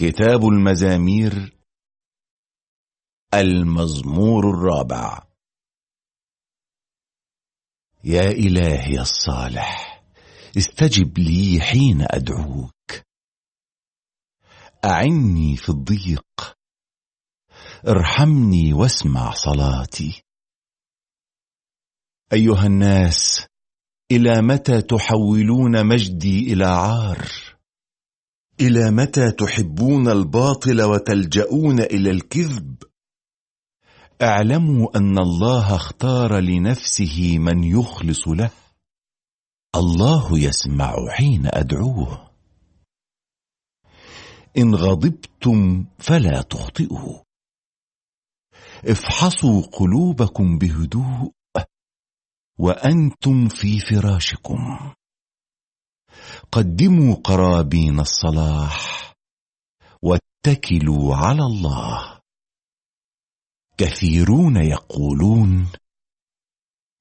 كتاب المزامير المزمور الرابع. يا إلهي الصالح استجب لي حين أدعوك. أعني في الضيق. ارحمني واسمع صلاتي. أيها الناس إلى متى تحولون مجدي إلى عار؟ إلى متى تحبون الباطل وتلجؤون إلى الكذب؟ اعلموا أن الله اختار لنفسه من يخلص له. الله يسمع حين أدعوه. إن غضبتم فلا تخطئوا. افحصوا قلوبكم بهدوء وأنتم في فراشكم. قدموا قرابين الصلاح. واتكلوا على الله. كثيرون يقولون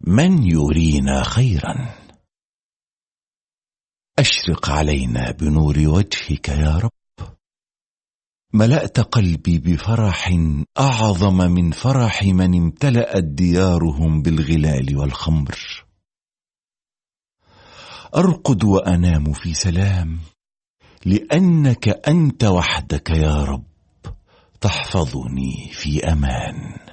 من يرينا خيرا؟ أشرق علينا بنور وجهك يا رب. ملأت قلبي بفرح أعظم من فرح من امتلأت ديارهم بالغلال والخمر. أرقد وأنام في سلام لأنك أنت وحدك يا رب تحفظني في أمان.